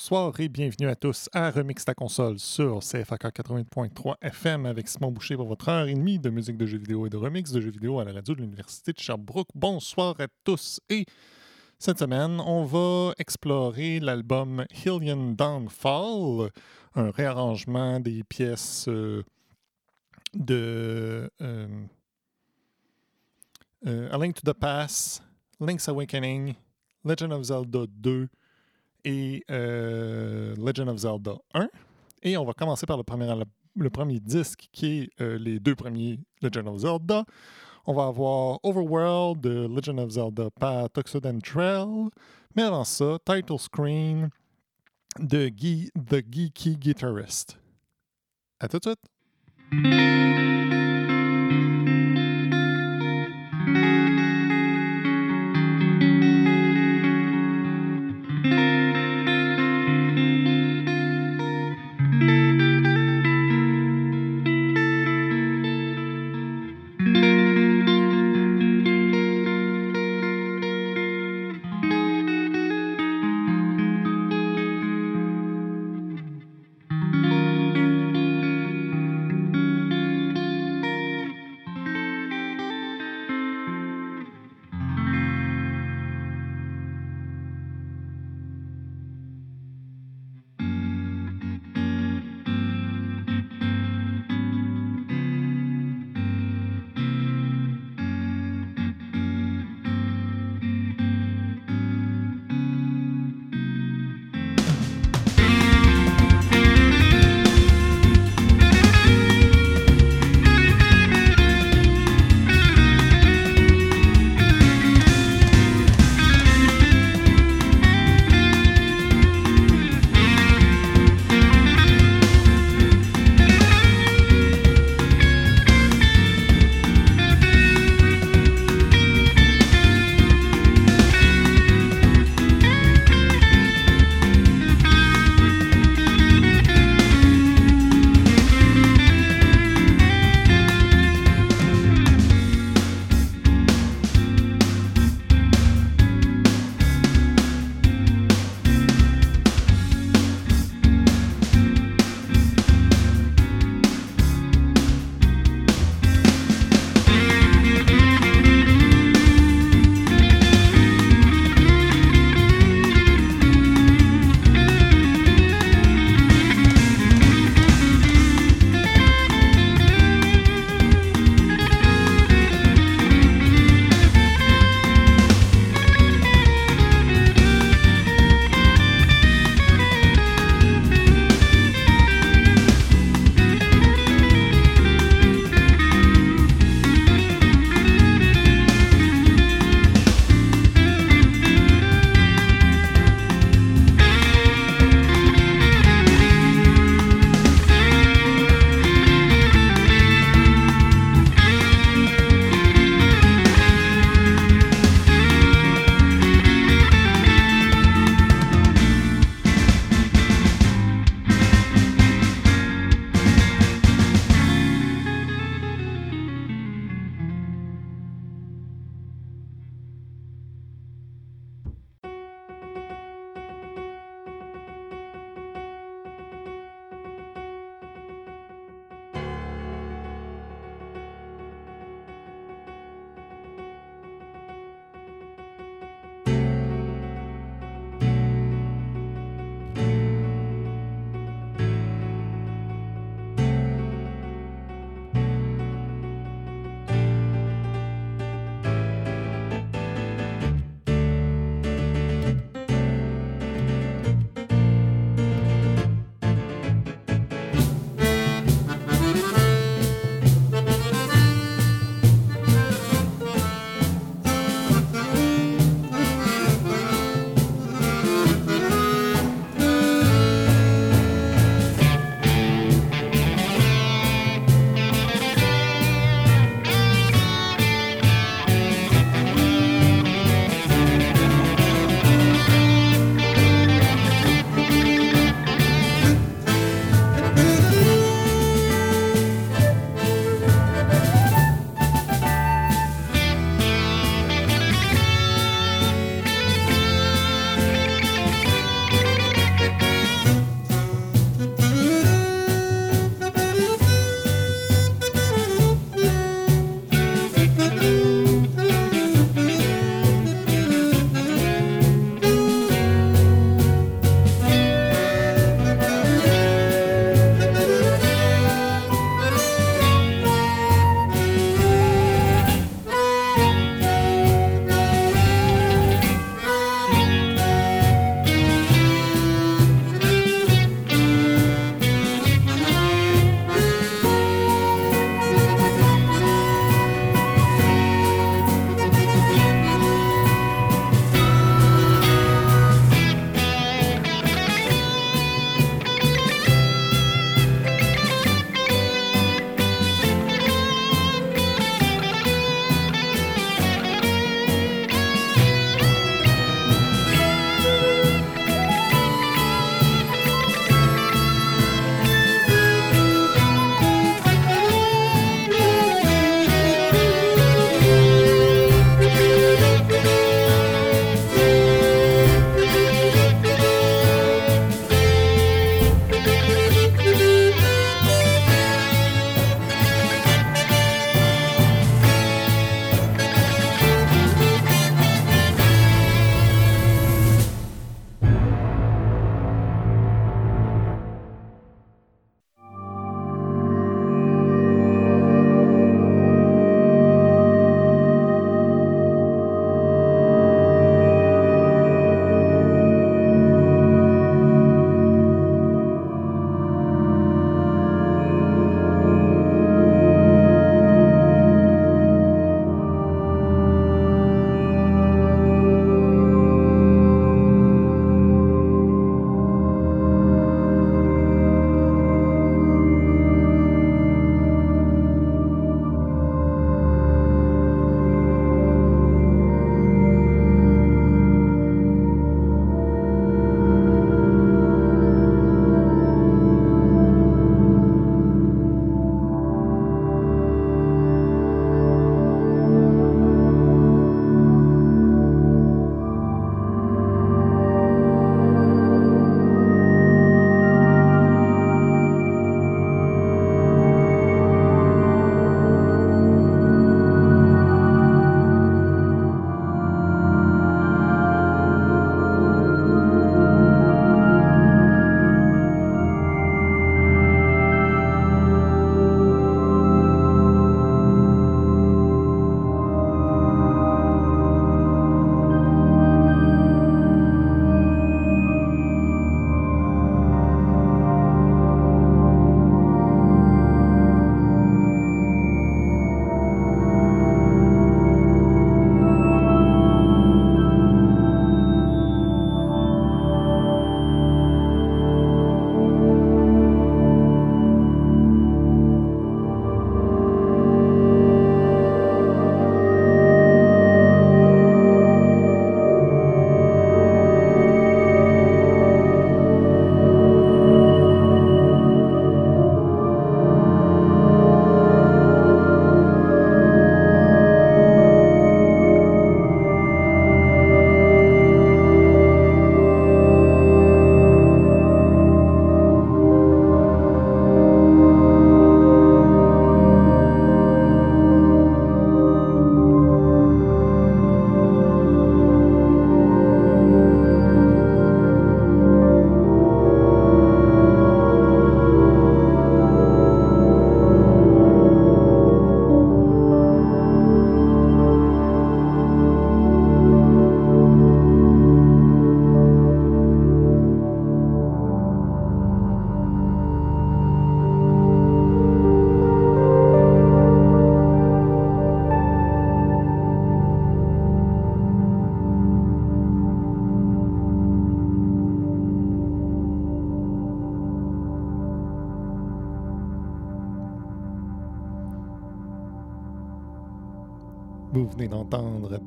Bonsoir et bienvenue à tous à Remix ta console sur CFAK 80.3 FM avec Simon Boucher pour votre heure et demie de musique de jeux vidéo et de remix de jeux vidéo à la radio de l'Université de Sherbrooke. Bonsoir à tous et cette semaine, on va explorer l'album Hillian Downfall, un réarrangement des pièces euh, de euh, euh, A Link to the Past, Link's Awakening, Legend of Zelda 2 et euh, Legend of Zelda 1. Et on va commencer par le premier, le premier disque qui est euh, les deux premiers Legend of Zelda. On va avoir Overworld de Legend of Zelda par Toxoden Trail. Mais avant ça, title screen de The Geeky Guitarist. À tout de suite.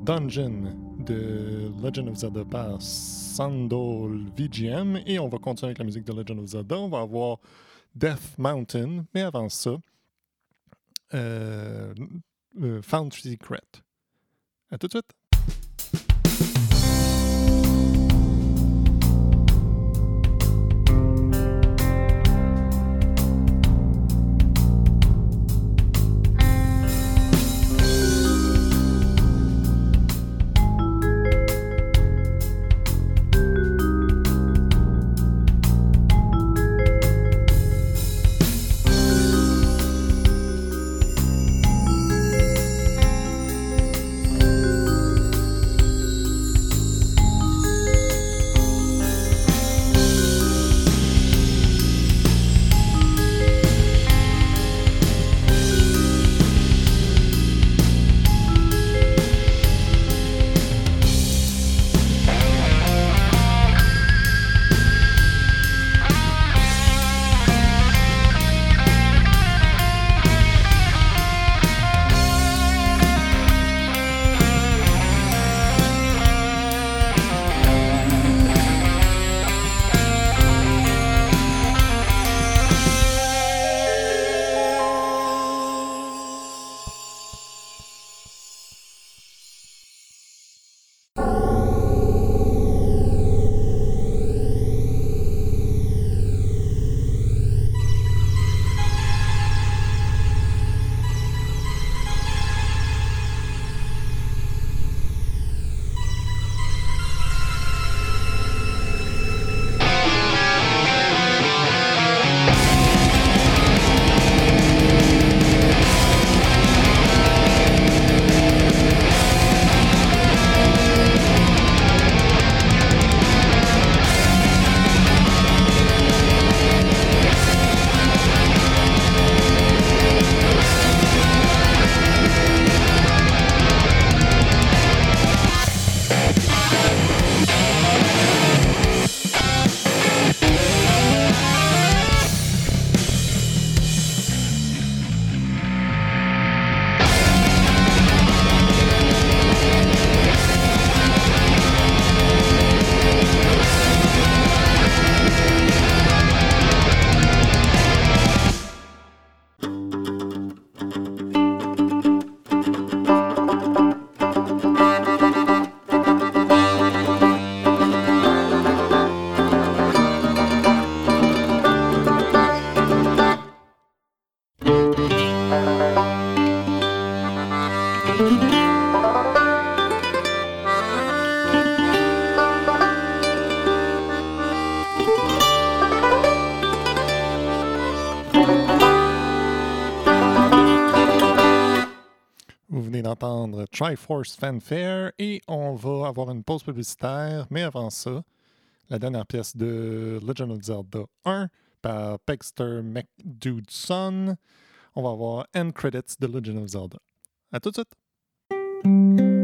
Dungeon de Legend of Zelda par Sandol VGM et on va continuer avec la musique de Legend of Zelda. On va avoir Death Mountain, mais avant ça, euh, euh, Found Secret. À tout de suite! Vous venez d'entendre Triforce Fanfare et on va avoir une pause publicitaire. Mais avant ça, la dernière pièce de Legend of Zelda 1 par Pexter McDudeson. On va avoir End Credits de Legend of Zelda. À tout de suite!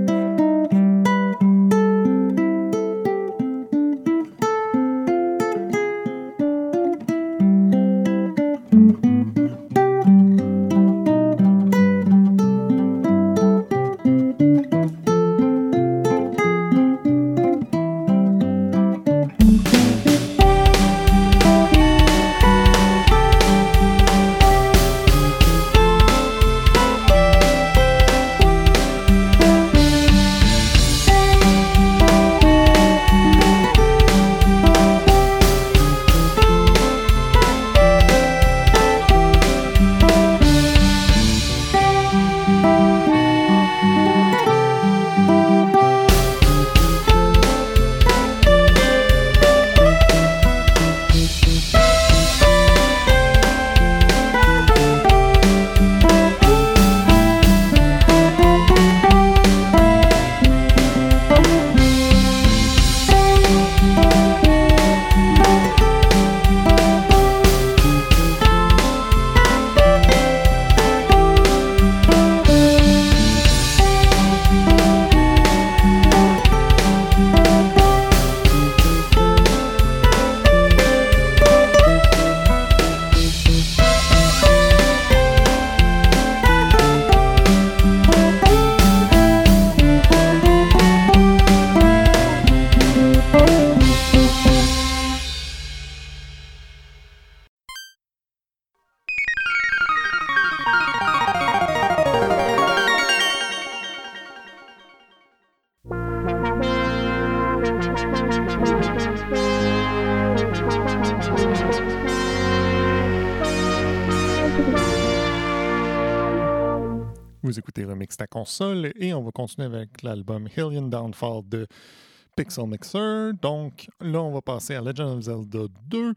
Continuer avec l'album Hillian Downfall de Pixel Mixer. Donc là, on va passer à Legend of Zelda 2.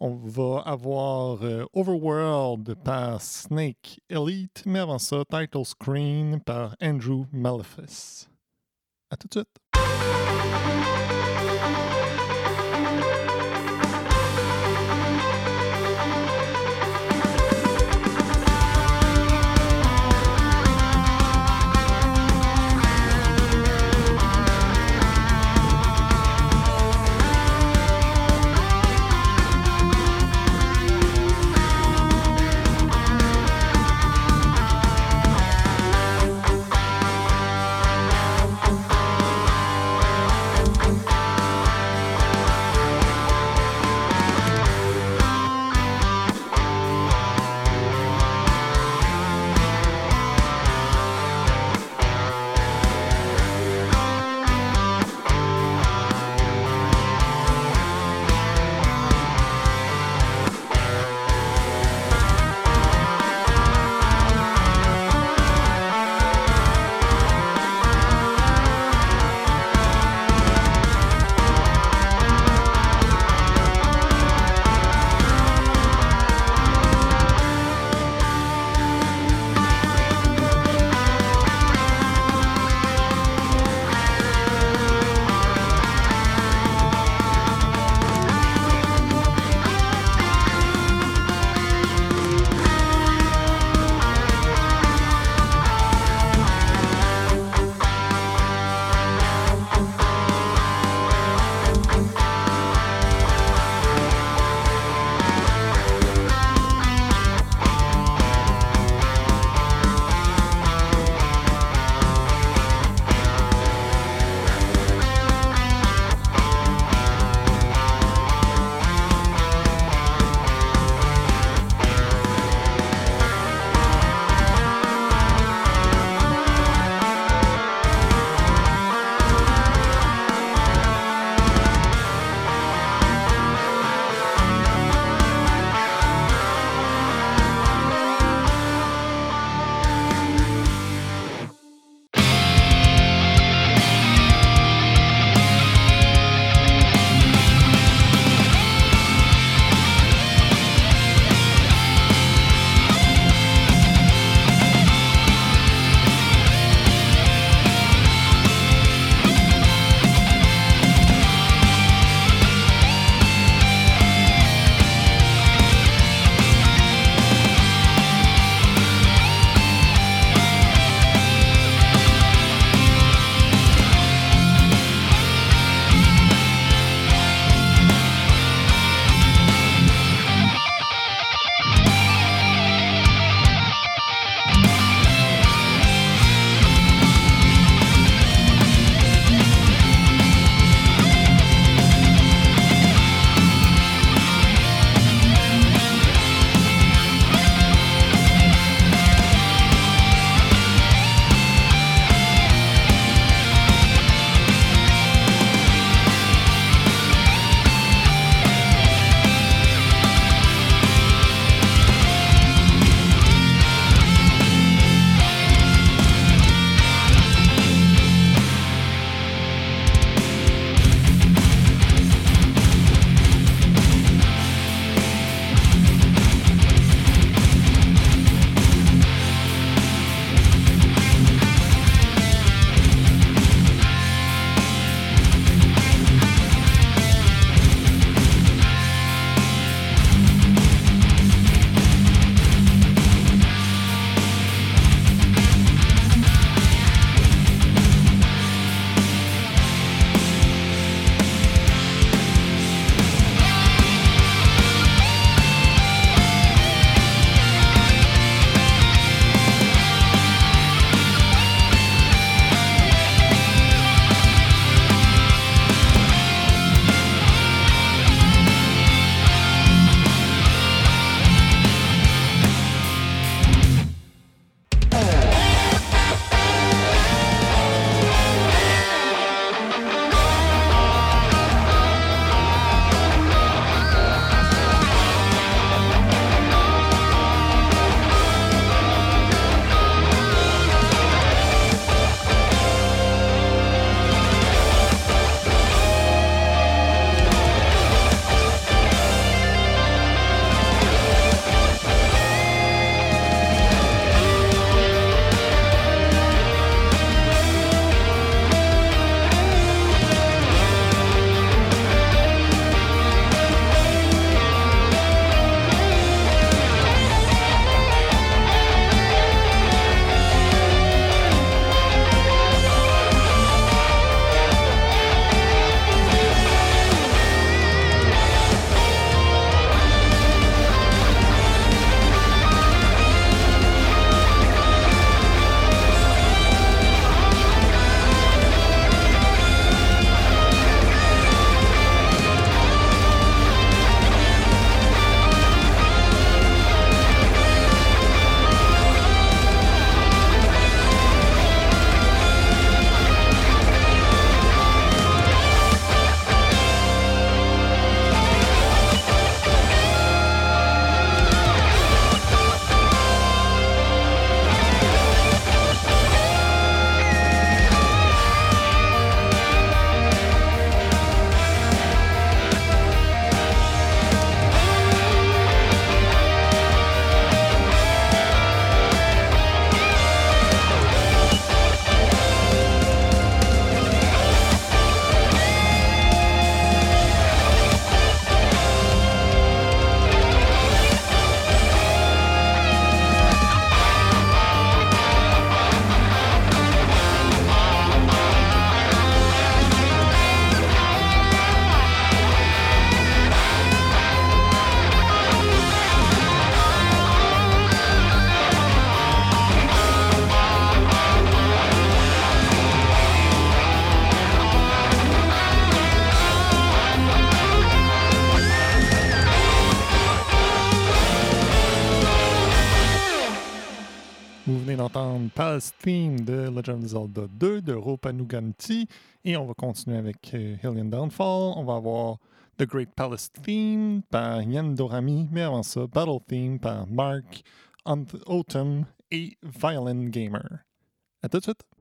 On va avoir euh, Overworld par Snake Elite, mais avant ça, Title Screen par Andrew Malefice. À tout de suite. Legend Zelda 2 de Ropanuganti. Et on va continuer avec euh, Downfall. On va avoir The Great Palace Theme par Yen Dorami. Mais avant ça, Battle Theme par Mark Autumn et Violin Gamer. À tout de suite!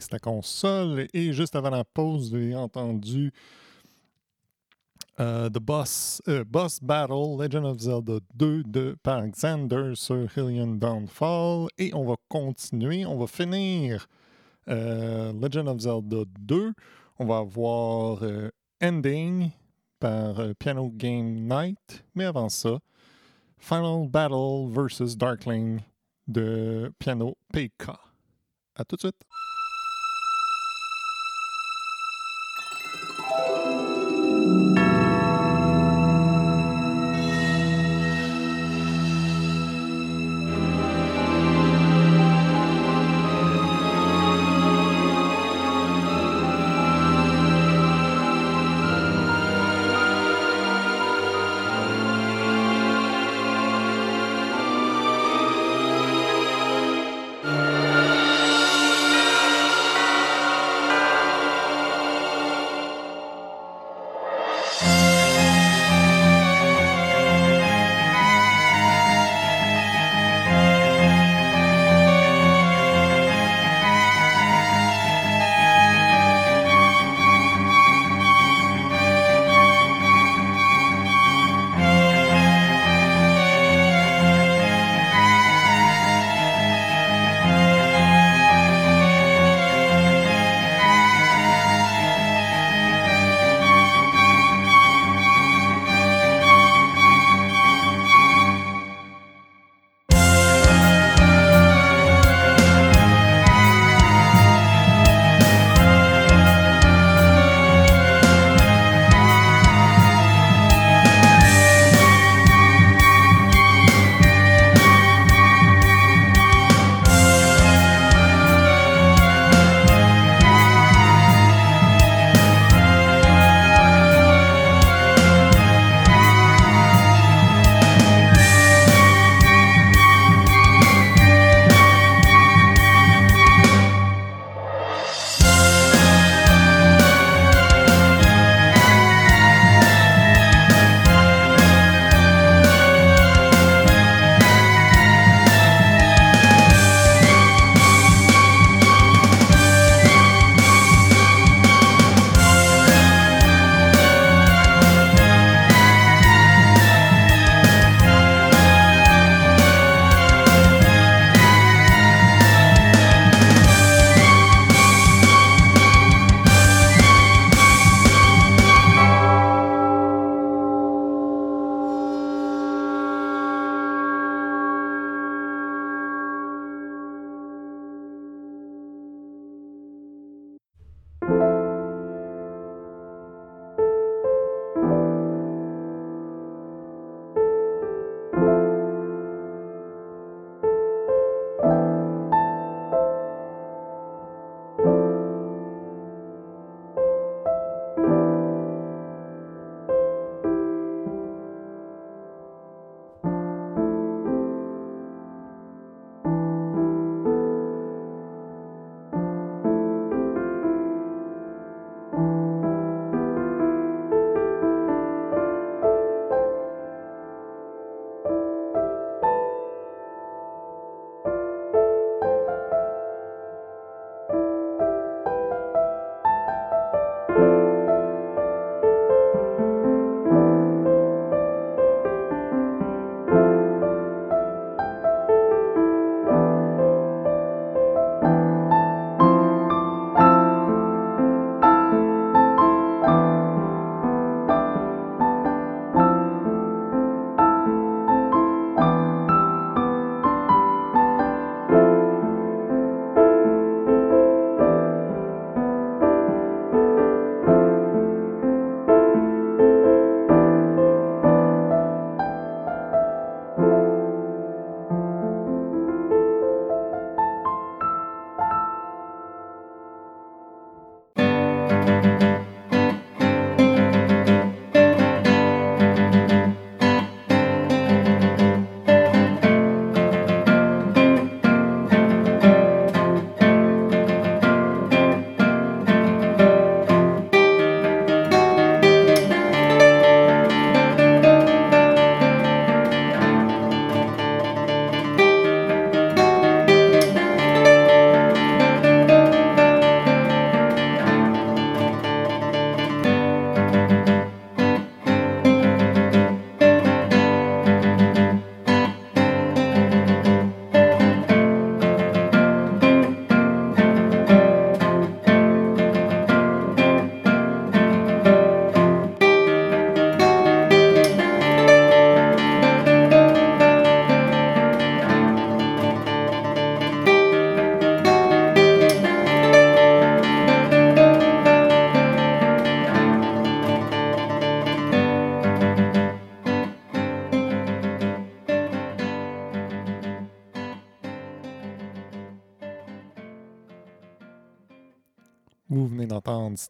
Remix la console et juste avant la pause, avez entendu euh, The Boss, euh, Boss Battle Legend of Zelda 2 de par Xander sur Hillian Downfall et on va continuer, on va finir euh, Legend of Zelda 2. On va avoir Ending par Piano Game Night, mais avant ça, Final Battle versus Darkling de Piano PK. À tout de suite.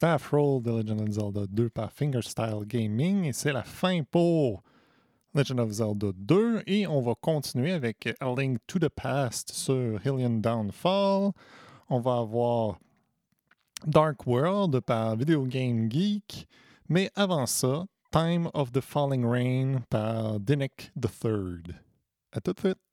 Staff Roll de Legend of Zelda 2 par Fingerstyle Gaming et c'est la fin pour Legend of Zelda 2 et on va continuer avec A Link to the Past sur Hillian Downfall. On va avoir Dark World par Video Game Geek, mais avant ça, Time of the Falling Rain par Dinnick III. À tout de suite!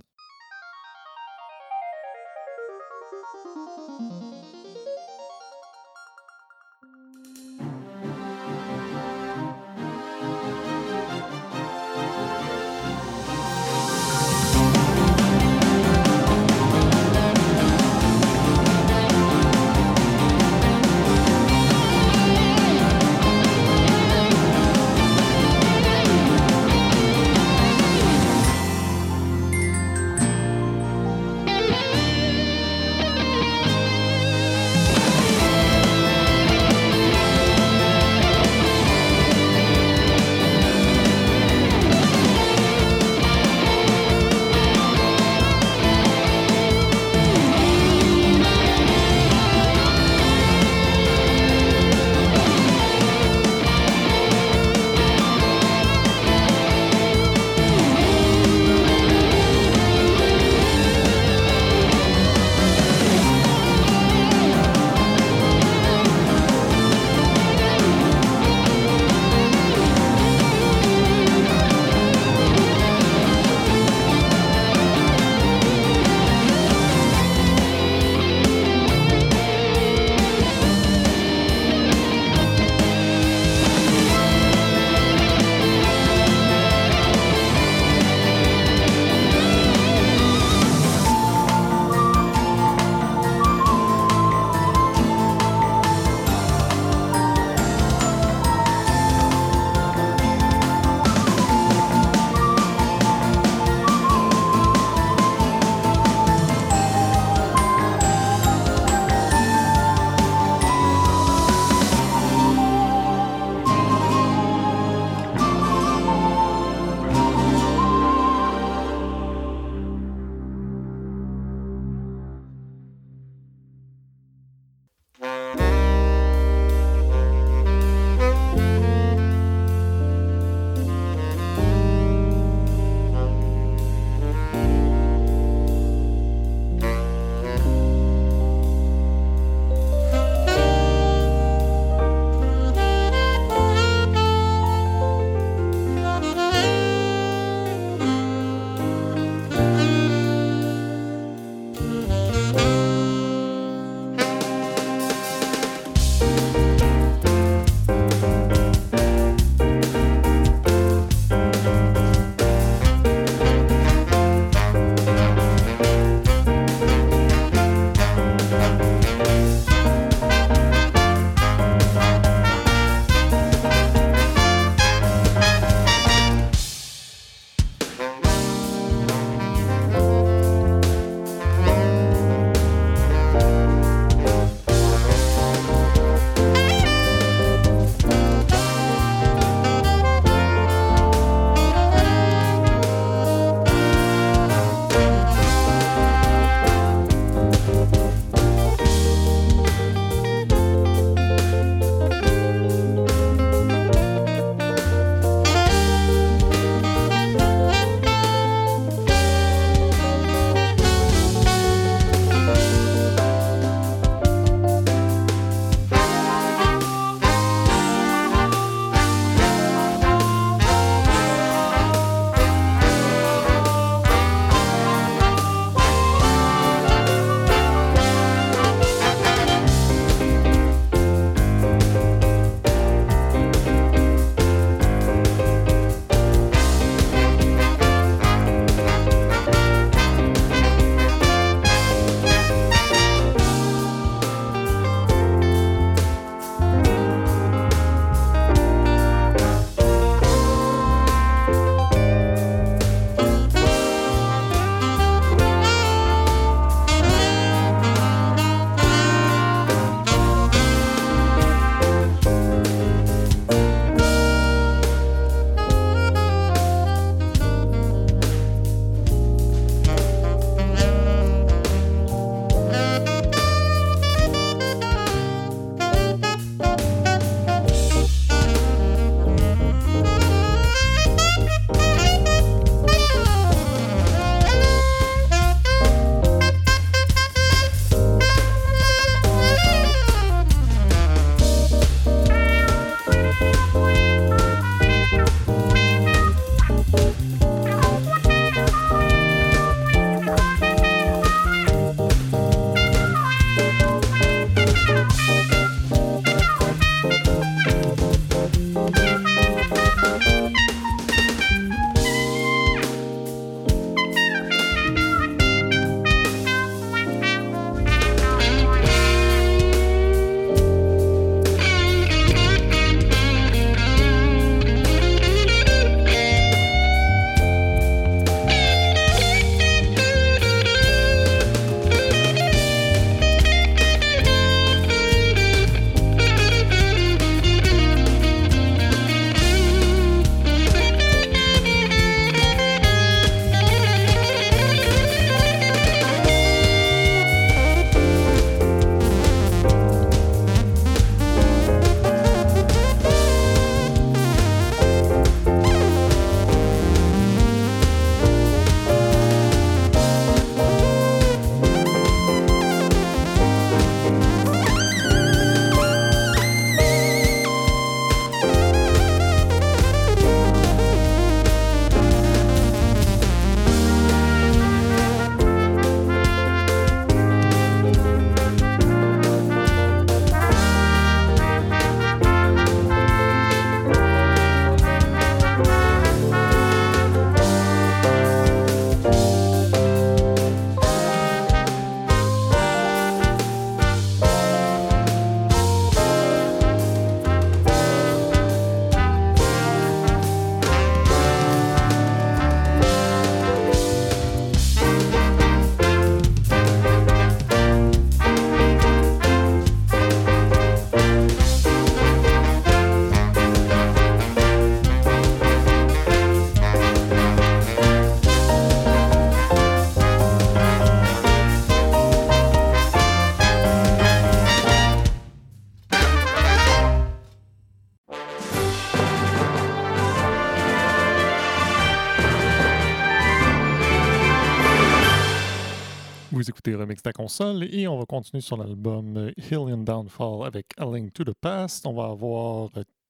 Remix ta console et on va continuer sur l'album Hill and Downfall avec A Link to the Past. On va avoir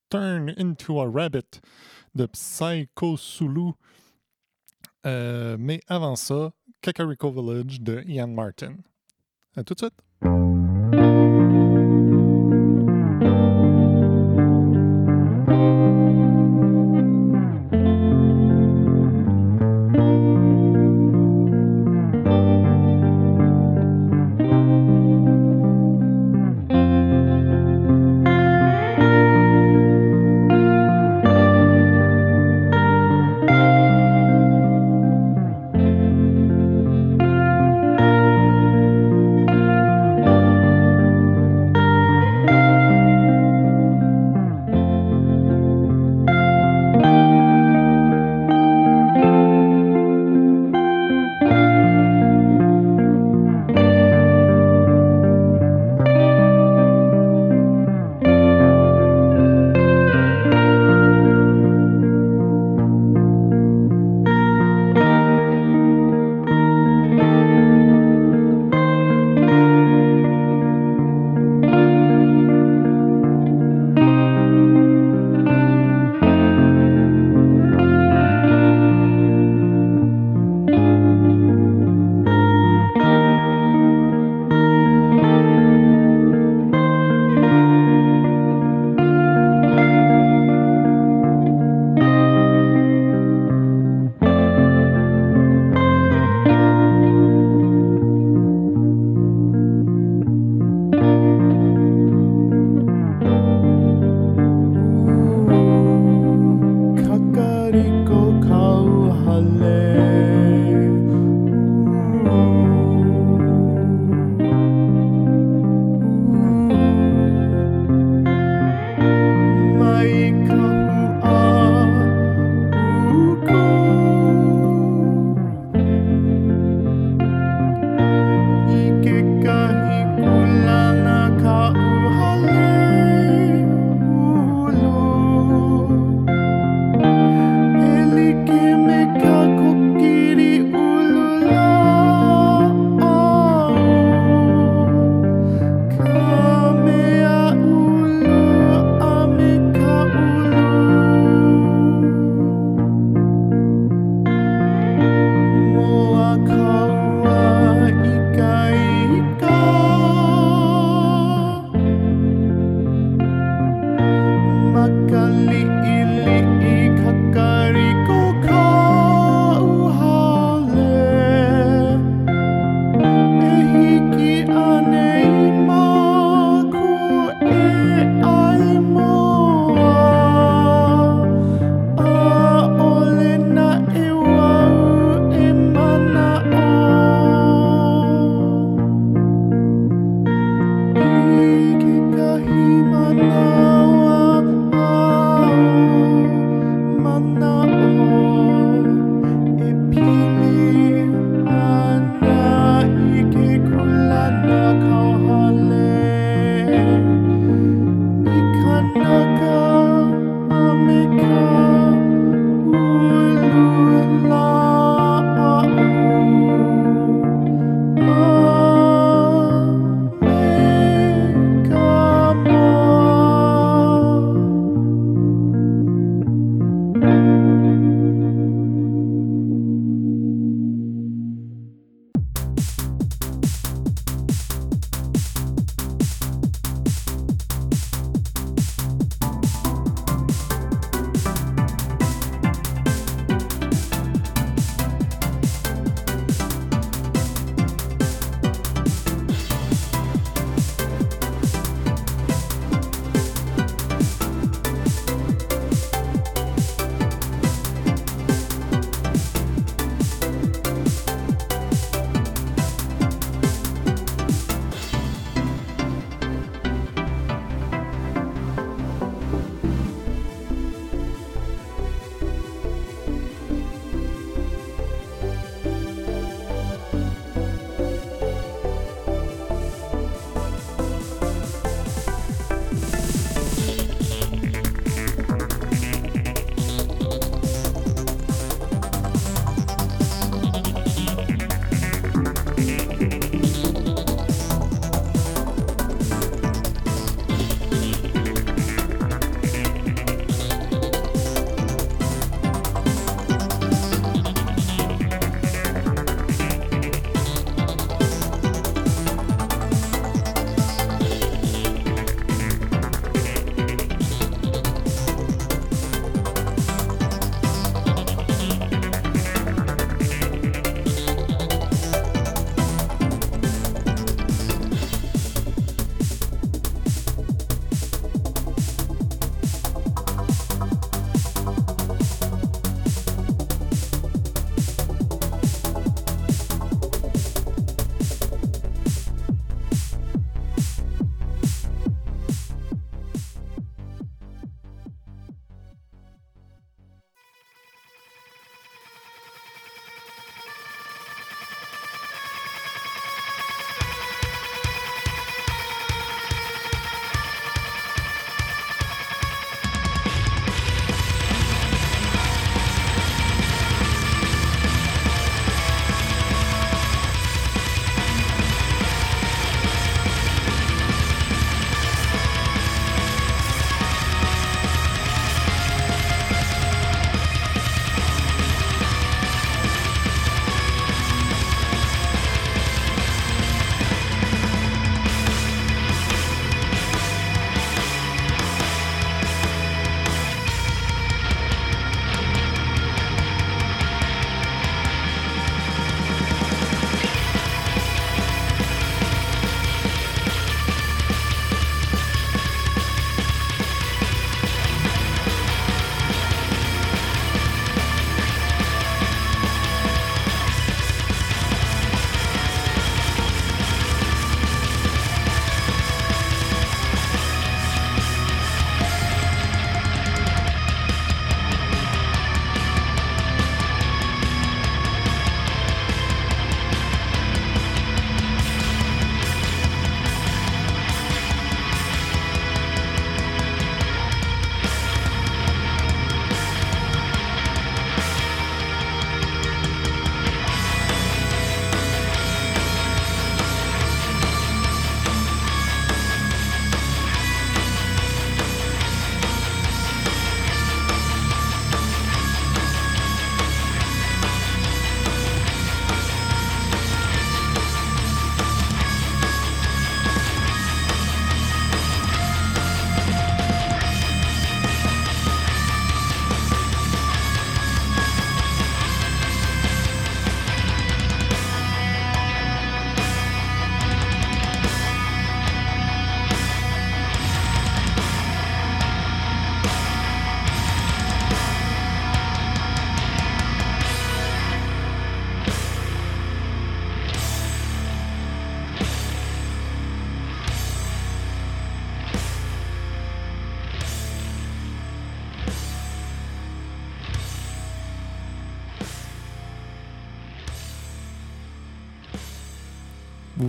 Turn into a Rabbit de Psycho Sulu. Euh, mais avant ça, Kakariko Village de Ian Martin. À tout de suite!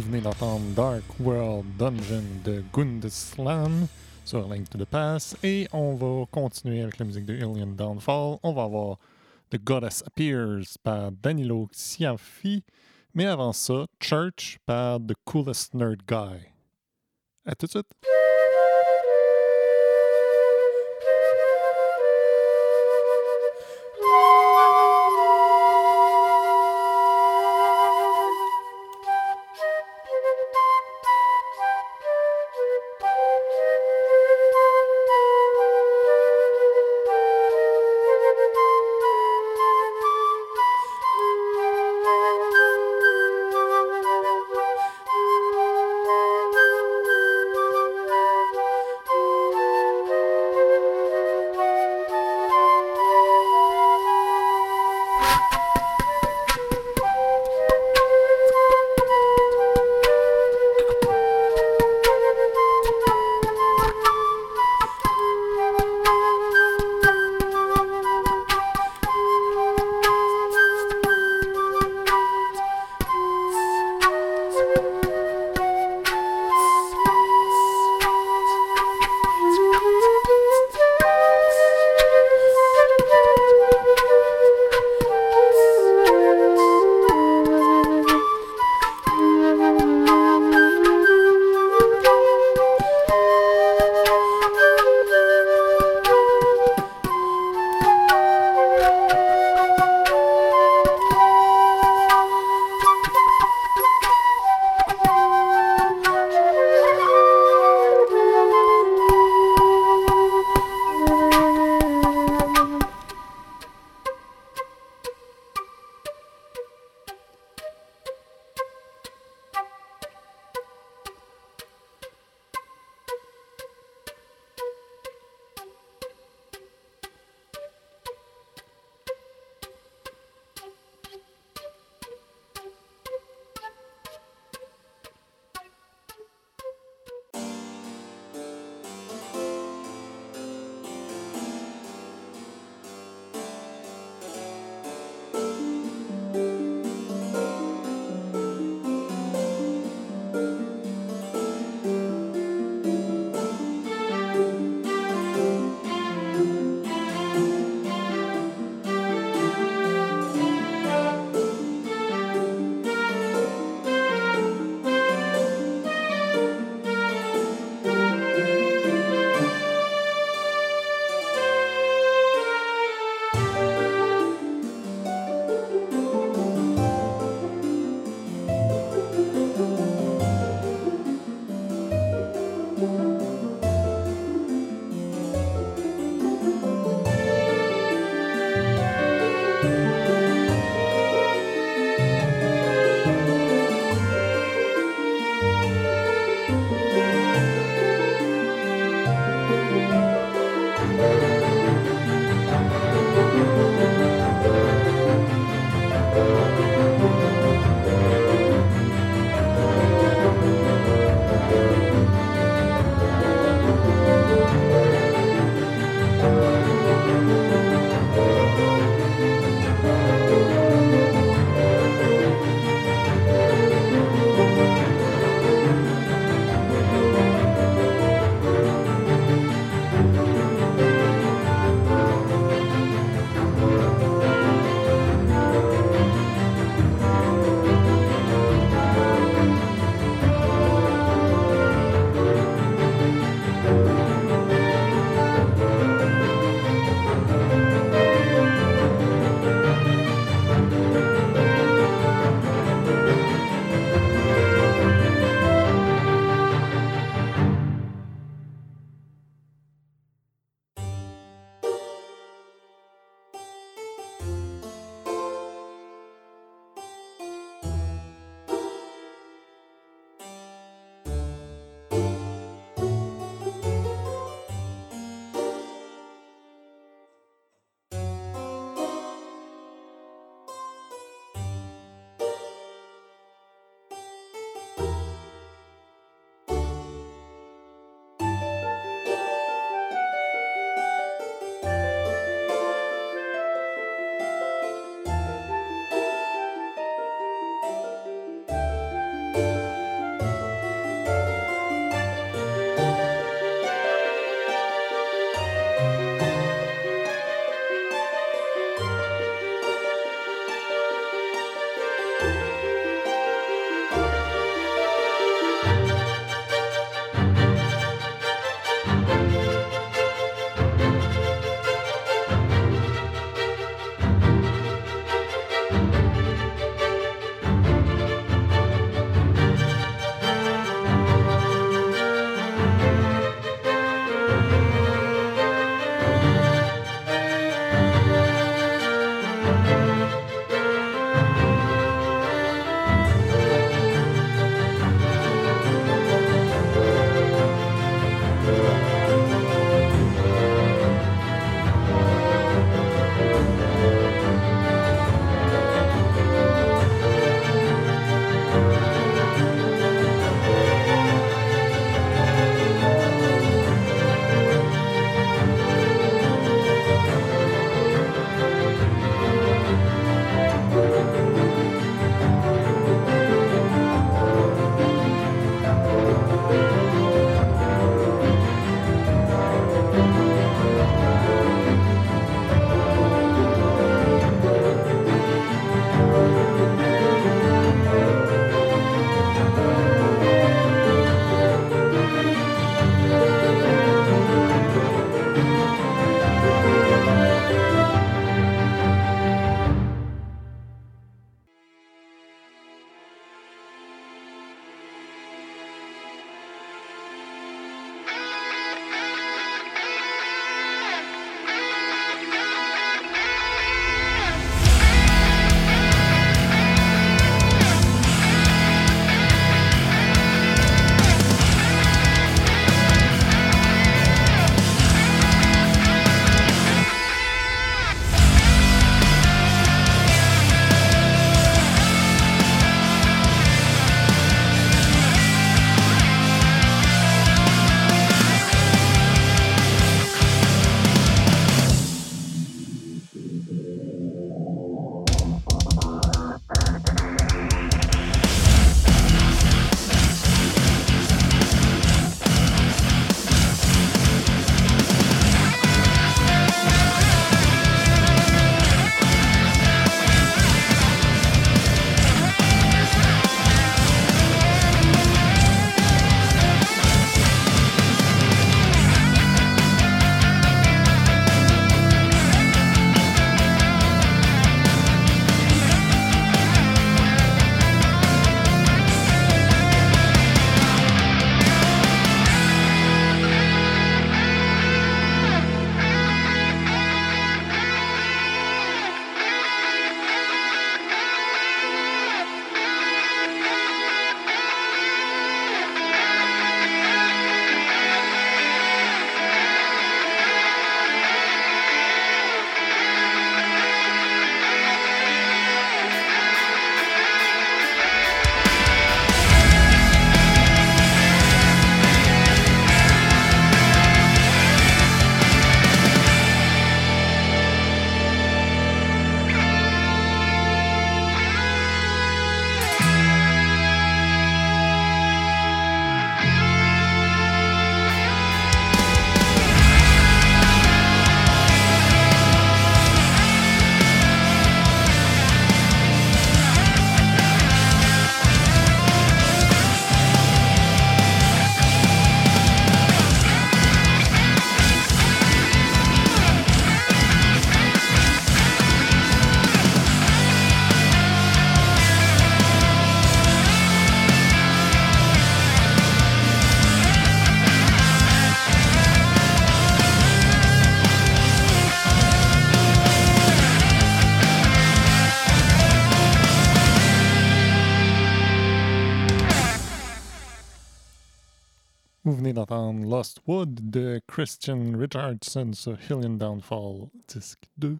Venez d'entendre Dark World Dungeon de Gundeslam sur Link to the Past et on va continuer avec la musique de Alien Downfall. On va avoir The Goddess Appears par Danilo Siafi, mais avant ça, Church par The Coolest Nerd Guy. À tout de suite! Lost Wood de Christian Richardson sur Hillian Downfall, disque 2.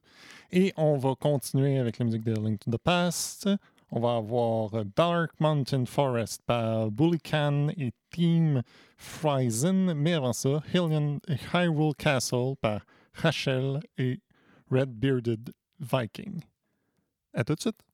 Et on va continuer avec la musique de Link to the Past. On va avoir Dark Mountain Forest par Bullican et Team Friesen. Mais avant ça, Hillian, Hyrule Castle par Rachel et Red Bearded Viking. À tout de suite!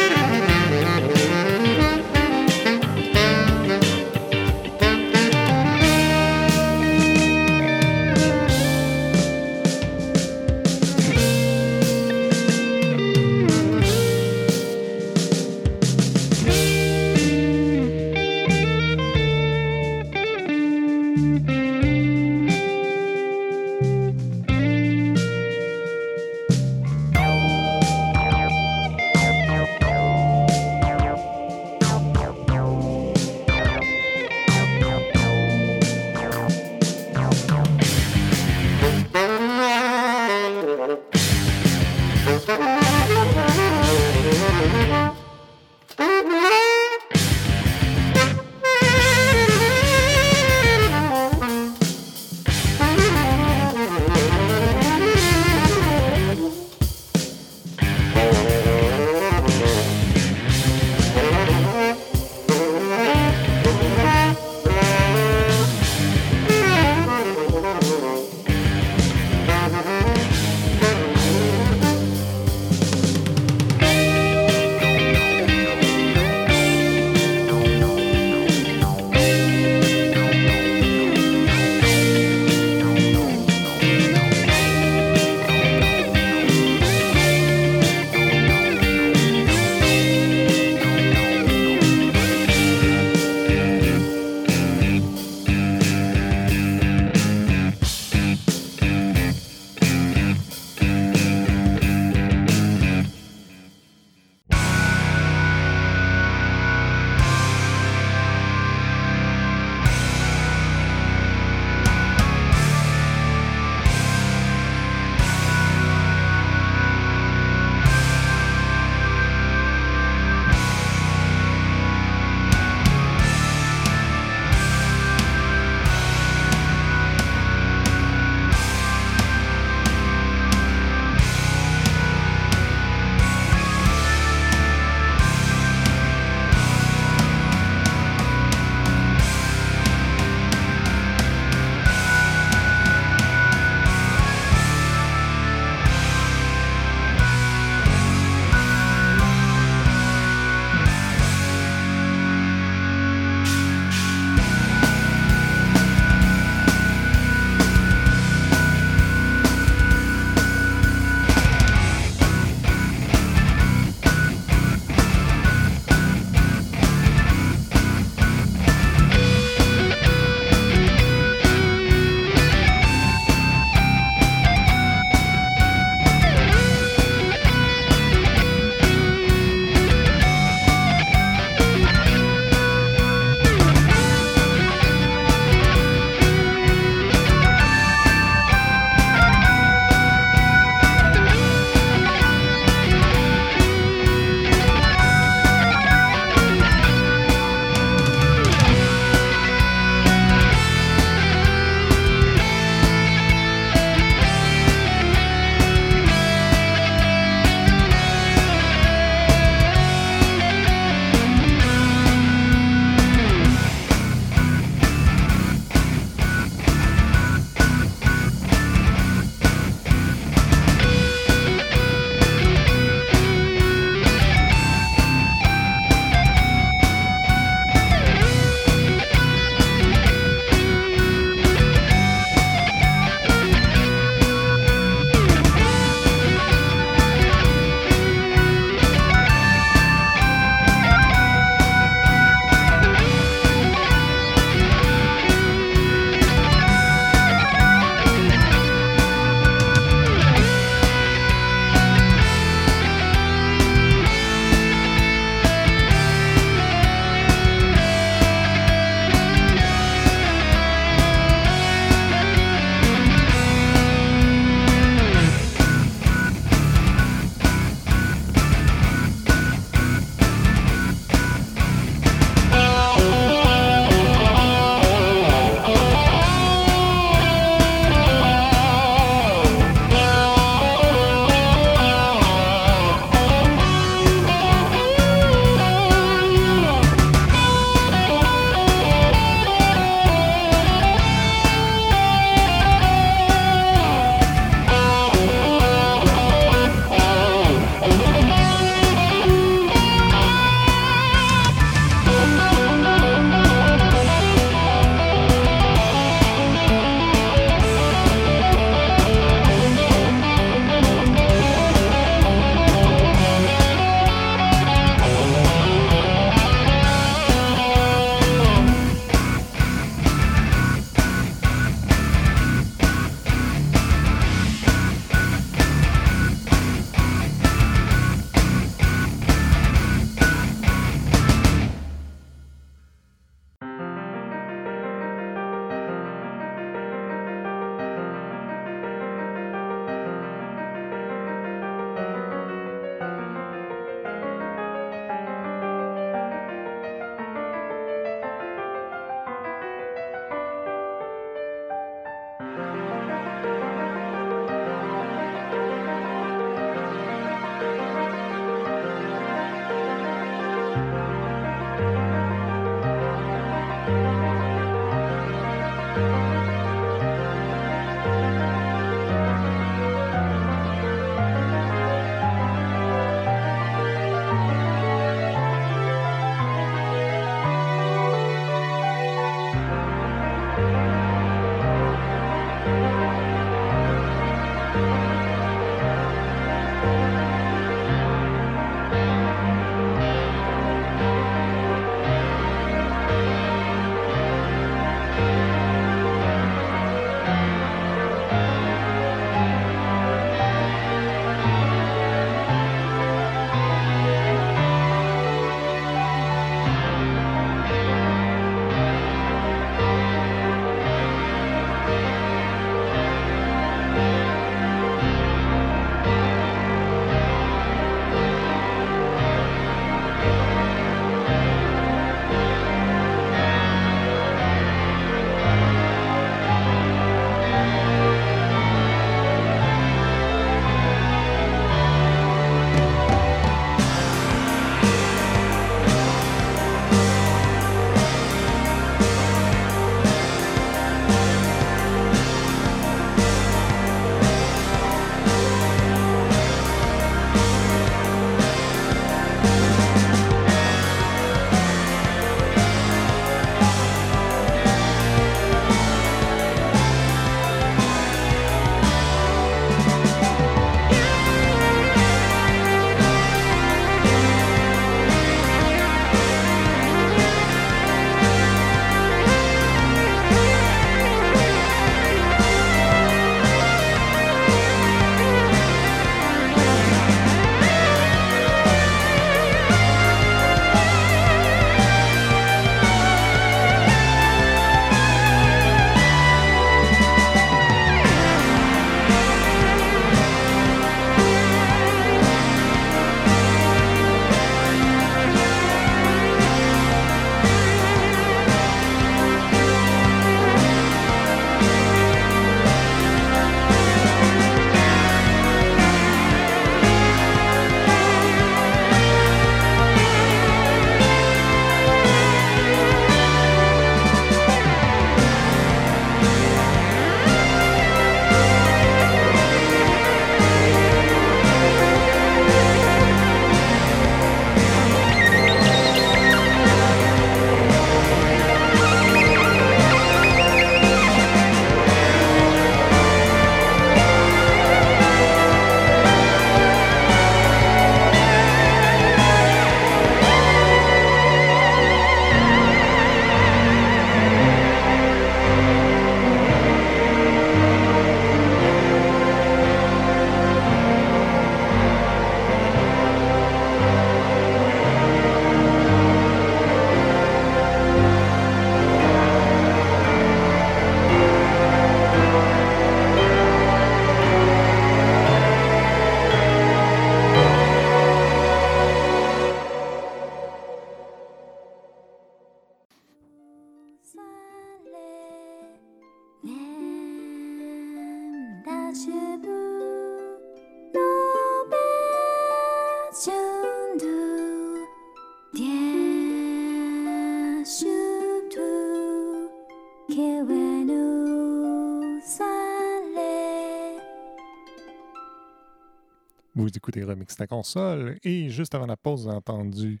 Remix console et juste avant la pause, avez entendu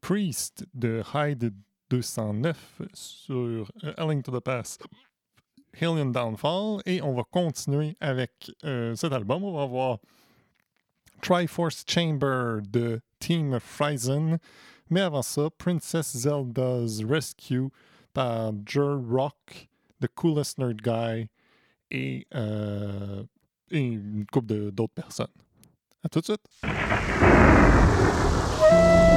Priest de Hyde 209 sur euh, A Link to the Past, Alien Downfall et on va continuer avec euh, cet album. On va voir Triforce Chamber de Team Frizen, mais avant ça, Princess Zelda's Rescue par Jer Rock, The Coolest Nerd Guy et, euh, et une couple d'autres personnes. À tout de suite.「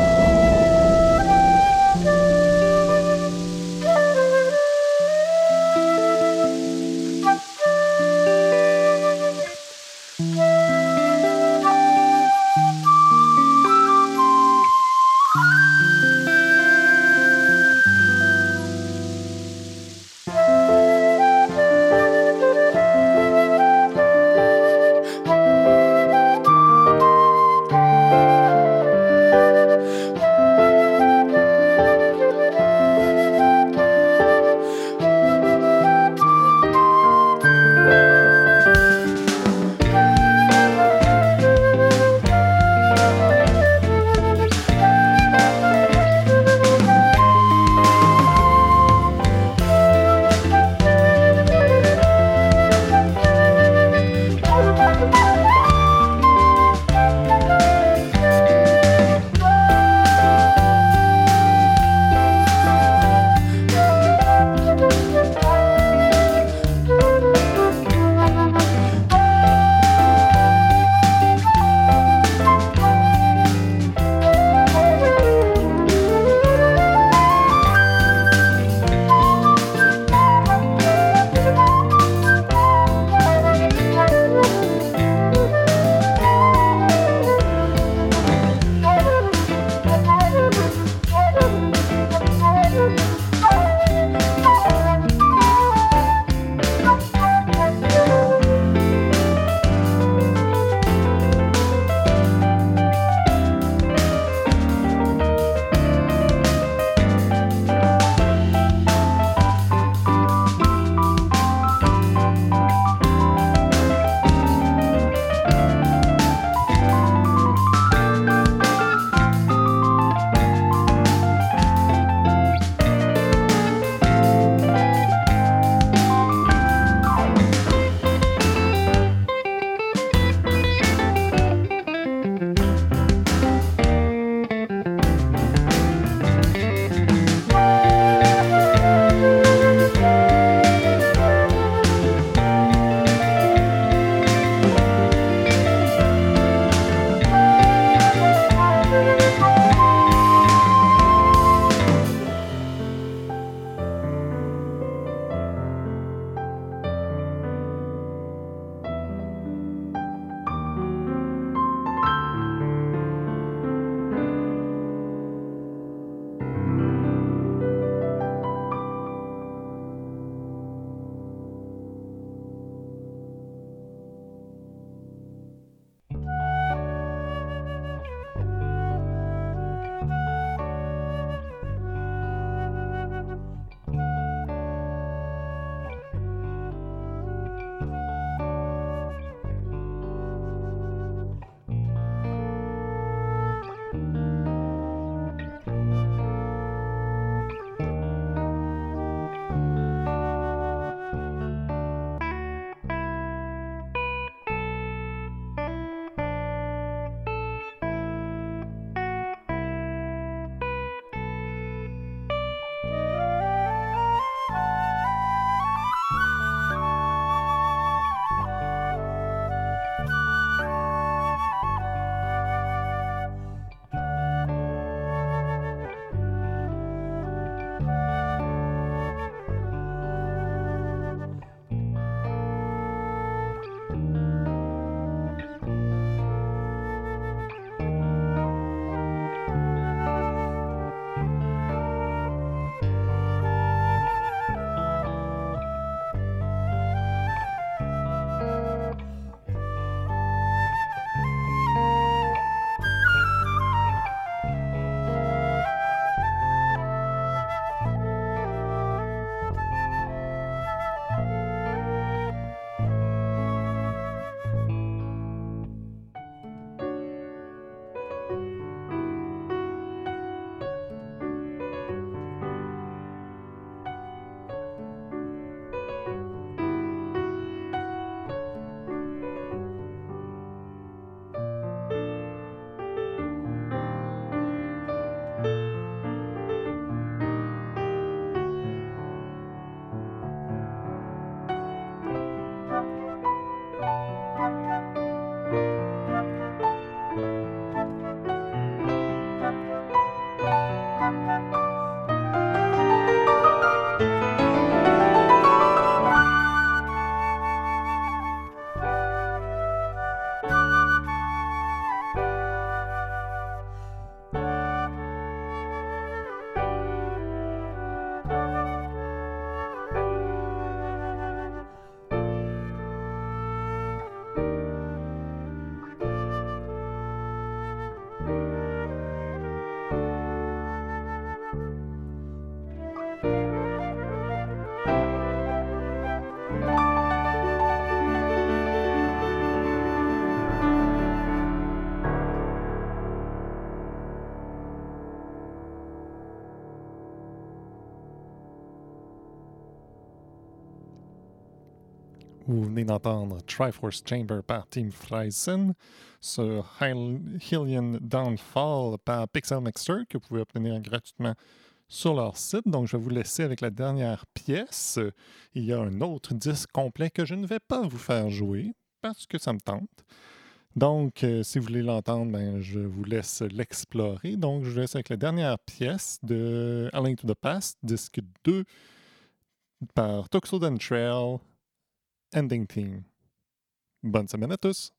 Vous venez d'entendre Triforce Chamber par Team Freisen sur Hylian Downfall par Pixel Mixer que vous pouvez obtenir gratuitement sur leur site. Donc, je vais vous laisser avec la dernière pièce. Il y a un autre disque complet que je ne vais pas vous faire jouer parce que ça me tente. Donc, euh, si vous voulez l'entendre, ben, je vous laisse l'explorer. Donc, je vous laisse avec la dernière pièce de A Link to the Past, disque 2 par Toxoden Trail, Ending Theme. Bonne semaine à tous!